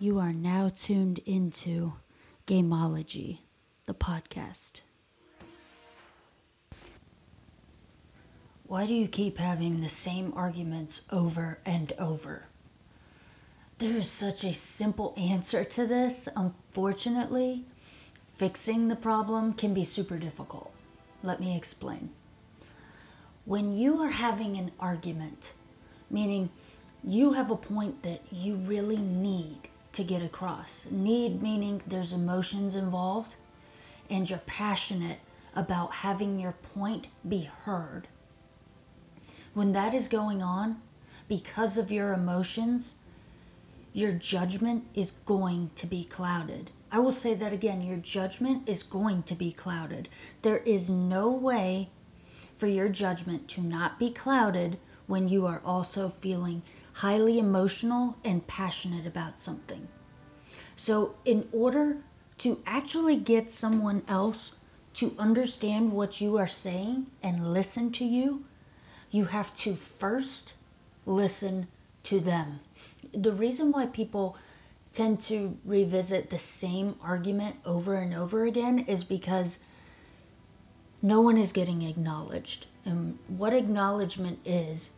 You are now tuned into Gameology, the podcast. Why do you keep having the same arguments over and over? There is such a simple answer to this. Unfortunately, fixing the problem can be super difficult. Let me explain. When you are having an argument, meaning you have a point that you really need to get across. Need meaning there's emotions involved and you're passionate about having your point be heard. When that is going on, because of your emotions, your judgment is going to be clouded. I will say that again your judgment is going to be clouded. There is no way for your judgment to not be clouded when you are also feeling highly emotional and passionate about something. So, in order to actually get someone else to understand what you are saying and listen to you, you have to first listen to them. The reason why people tend to revisit the same argument over and over again is because no one is getting acknowledged. And what acknowledgement is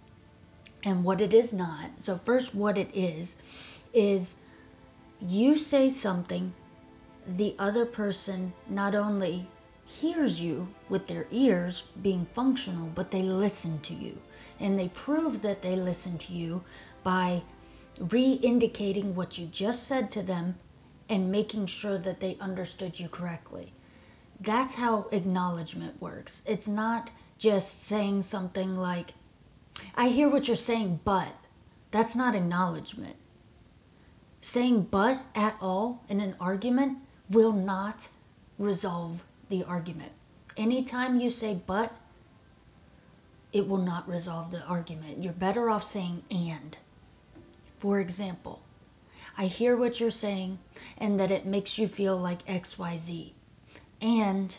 and what it is not. So, first, what it is is you say something, the other person not only hears you with their ears being functional, but they listen to you. And they prove that they listen to you by re indicating what you just said to them and making sure that they understood you correctly. That's how acknowledgement works. It's not just saying something like, I hear what you're saying, but that's not acknowledgement. Saying but at all in an argument will not resolve the argument. Anytime you say but, it will not resolve the argument. You're better off saying and. For example, I hear what you're saying and that it makes you feel like XYZ. And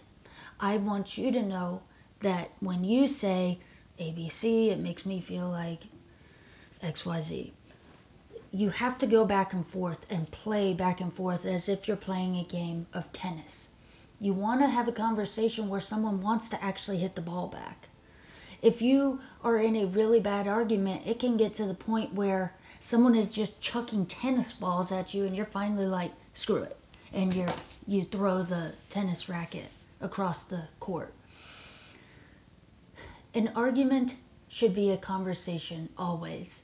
I want you to know that when you say ABC, it makes me feel like XYZ. You have to go back and forth and play back and forth as if you're playing a game of tennis. You want to have a conversation where someone wants to actually hit the ball back. If you are in a really bad argument, it can get to the point where someone is just chucking tennis balls at you and you're finally like, screw it. And you're you throw the tennis racket across the court. An argument should be a conversation always.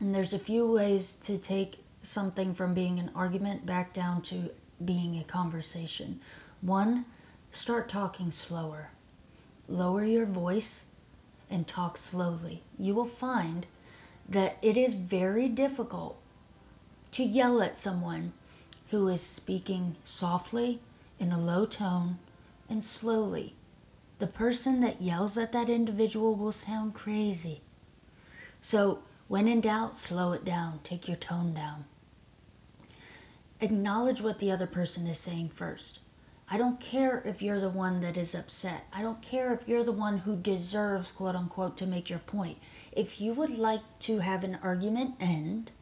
And there's a few ways to take something from being an argument back down to being a conversation. One, start talking slower. Lower your voice and talk slowly. You will find that it is very difficult to yell at someone who is speaking softly in a low tone and slowly the person that yells at that individual will sound crazy. So, when in doubt, slow it down, take your tone down. Acknowledge what the other person is saying first. I don't care if you're the one that is upset. I don't care if you're the one who deserves, quote unquote, to make your point. If you would like to have an argument end,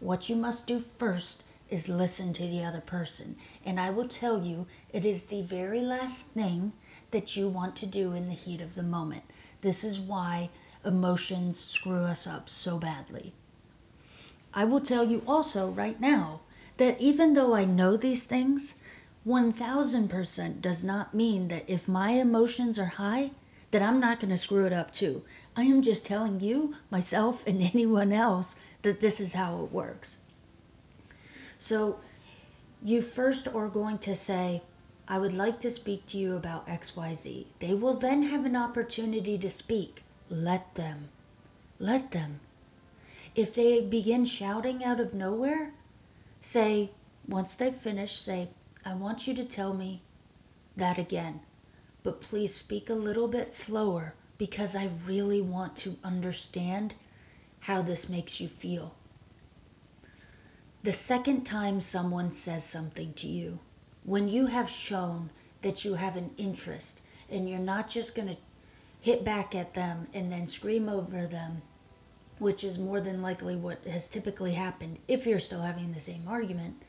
what you must do first is listen to the other person. And I will tell you, it is the very last thing that you want to do in the heat of the moment. This is why emotions screw us up so badly. I will tell you also right now that even though I know these things, 1000% does not mean that if my emotions are high, that I'm not going to screw it up too. I am just telling you, myself, and anyone else that this is how it works. So, you first are going to say, I would like to speak to you about XYZ. They will then have an opportunity to speak. Let them. Let them. If they begin shouting out of nowhere, say, once they finish, say, I want you to tell me that again. But please speak a little bit slower because I really want to understand how this makes you feel. The second time someone says something to you, when you have shown that you have an interest and you're not just going to hit back at them and then scream over them, which is more than likely what has typically happened if you're still having the same argument.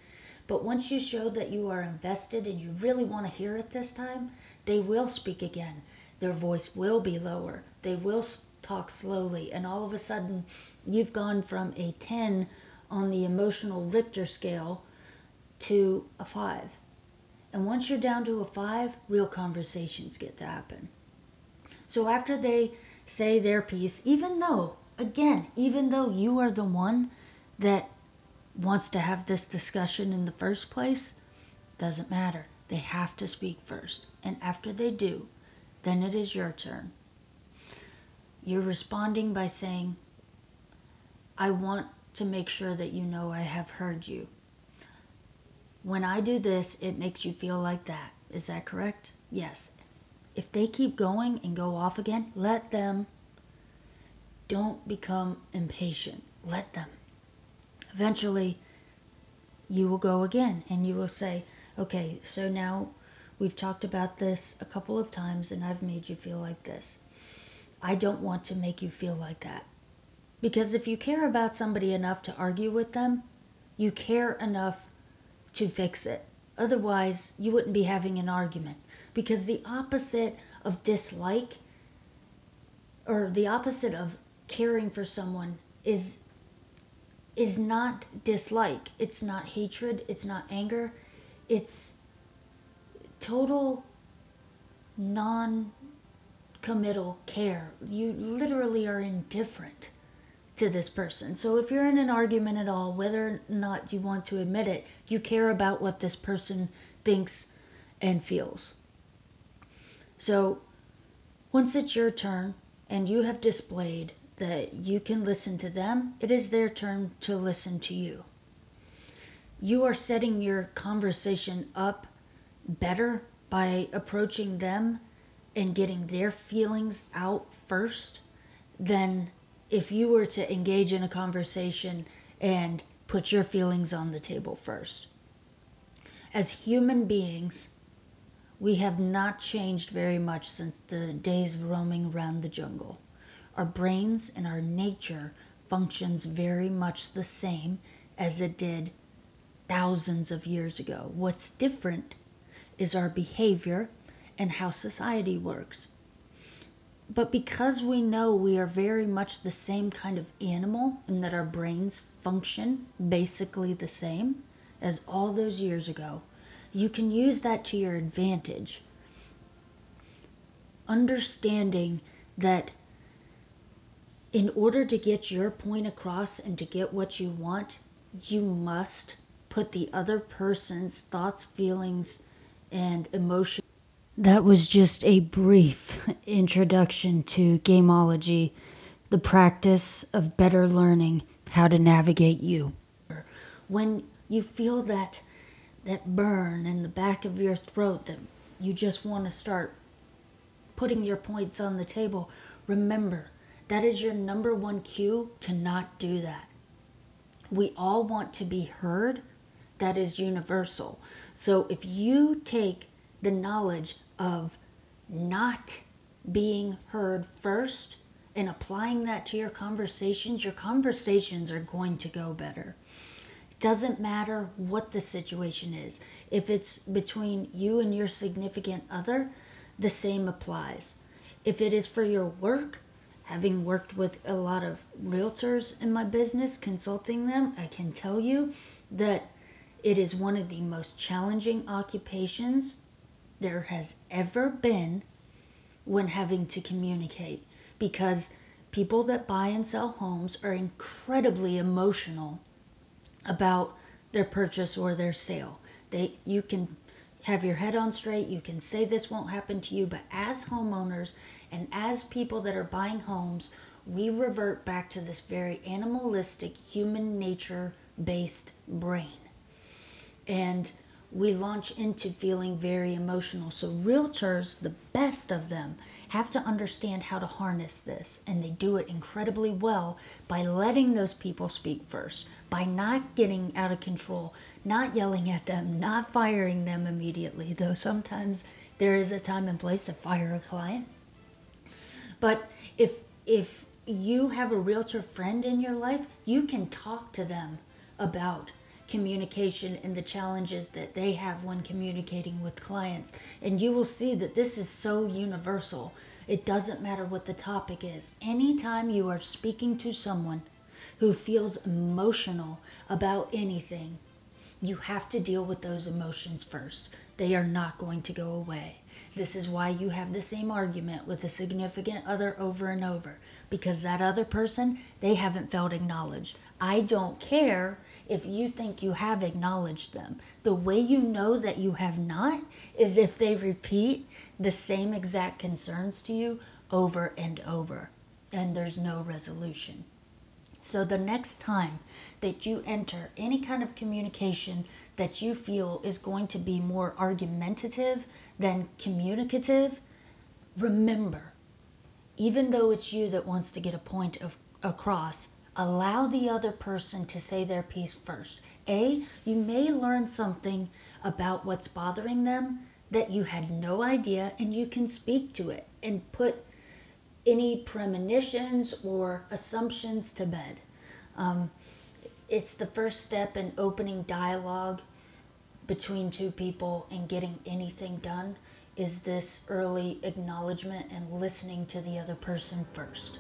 But once you show that you are invested and you really want to hear it this time, they will speak again. Their voice will be lower. They will talk slowly. And all of a sudden, you've gone from a 10 on the emotional Richter scale to a 5. And once you're down to a 5, real conversations get to happen. So after they say their piece, even though, again, even though you are the one that wants to have this discussion in the first place, doesn't matter. They have to speak first. And after they do, then it is your turn. You're responding by saying, I want to make sure that you know I have heard you. When I do this, it makes you feel like that. Is that correct? Yes. If they keep going and go off again, let them. Don't become impatient. Let them. Eventually, you will go again and you will say, okay, so now we've talked about this a couple of times and I've made you feel like this. I don't want to make you feel like that. Because if you care about somebody enough to argue with them, you care enough to fix it. Otherwise, you wouldn't be having an argument. Because the opposite of dislike, or the opposite of caring for someone, is is not dislike. It's not hatred. It's not anger. It's total non committal care. You literally are indifferent to this person. So if you're in an argument at all, whether or not you want to admit it, you care about what this person thinks and feels. So once it's your turn and you have displayed that you can listen to them, it is their turn to listen to you. You are setting your conversation up better by approaching them and getting their feelings out first than if you were to engage in a conversation and put your feelings on the table first. As human beings, we have not changed very much since the days of roaming around the jungle. Our brains and our nature functions very much the same as it did thousands of years ago. What's different is our behavior and how society works. But because we know we are very much the same kind of animal and that our brains function basically the same as all those years ago, you can use that to your advantage. Understanding that in order to get your point across and to get what you want, you must put the other person's thoughts, feelings, and emotion. That was just a brief introduction to gameology, the practice of better learning how to navigate you. When you feel that that burn in the back of your throat that you just want to start putting your points on the table, remember that is your number one cue to not do that. We all want to be heard. That is universal. So if you take the knowledge of not being heard first and applying that to your conversations, your conversations are going to go better. It doesn't matter what the situation is. If it's between you and your significant other, the same applies. If it is for your work, having worked with a lot of realtors in my business, consulting them, I can tell you that it is one of the most challenging occupations there has ever been when having to communicate because people that buy and sell homes are incredibly emotional about their purchase or their sale. They you can have your head on straight, you can say this won't happen to you, but as homeowners and as people that are buying homes, we revert back to this very animalistic human nature based brain and we launch into feeling very emotional. So, realtors, the best of them, have to understand how to harness this, and they do it incredibly well by letting those people speak first, by not getting out of control, not yelling at them, not firing them immediately, though sometimes there is a time and place to fire a client. But if if you have a realtor friend in your life, you can talk to them about communication and the challenges that they have when communicating with clients. And you will see that this is so universal. It doesn't matter what the topic is. Anytime you are speaking to someone who feels emotional about anything, you have to deal with those emotions first. They are not going to go away. This is why you have the same argument with a significant other over and over because that other person, they haven't felt acknowledged. I don't care if you think you have acknowledged them. The way you know that you have not is if they repeat the same exact concerns to you over and over and there's no resolution. So the next time that you enter any kind of communication that you feel is going to be more argumentative than communicative, remember, even though it's you that wants to get a point of, across, allow the other person to say their piece first. A, you may learn something about what's bothering them that you had no idea, and you can speak to it and put any premonitions or assumptions to bed. Um, it's the first step in opening dialogue between two people and getting anything done is this early acknowledgement and listening to the other person first.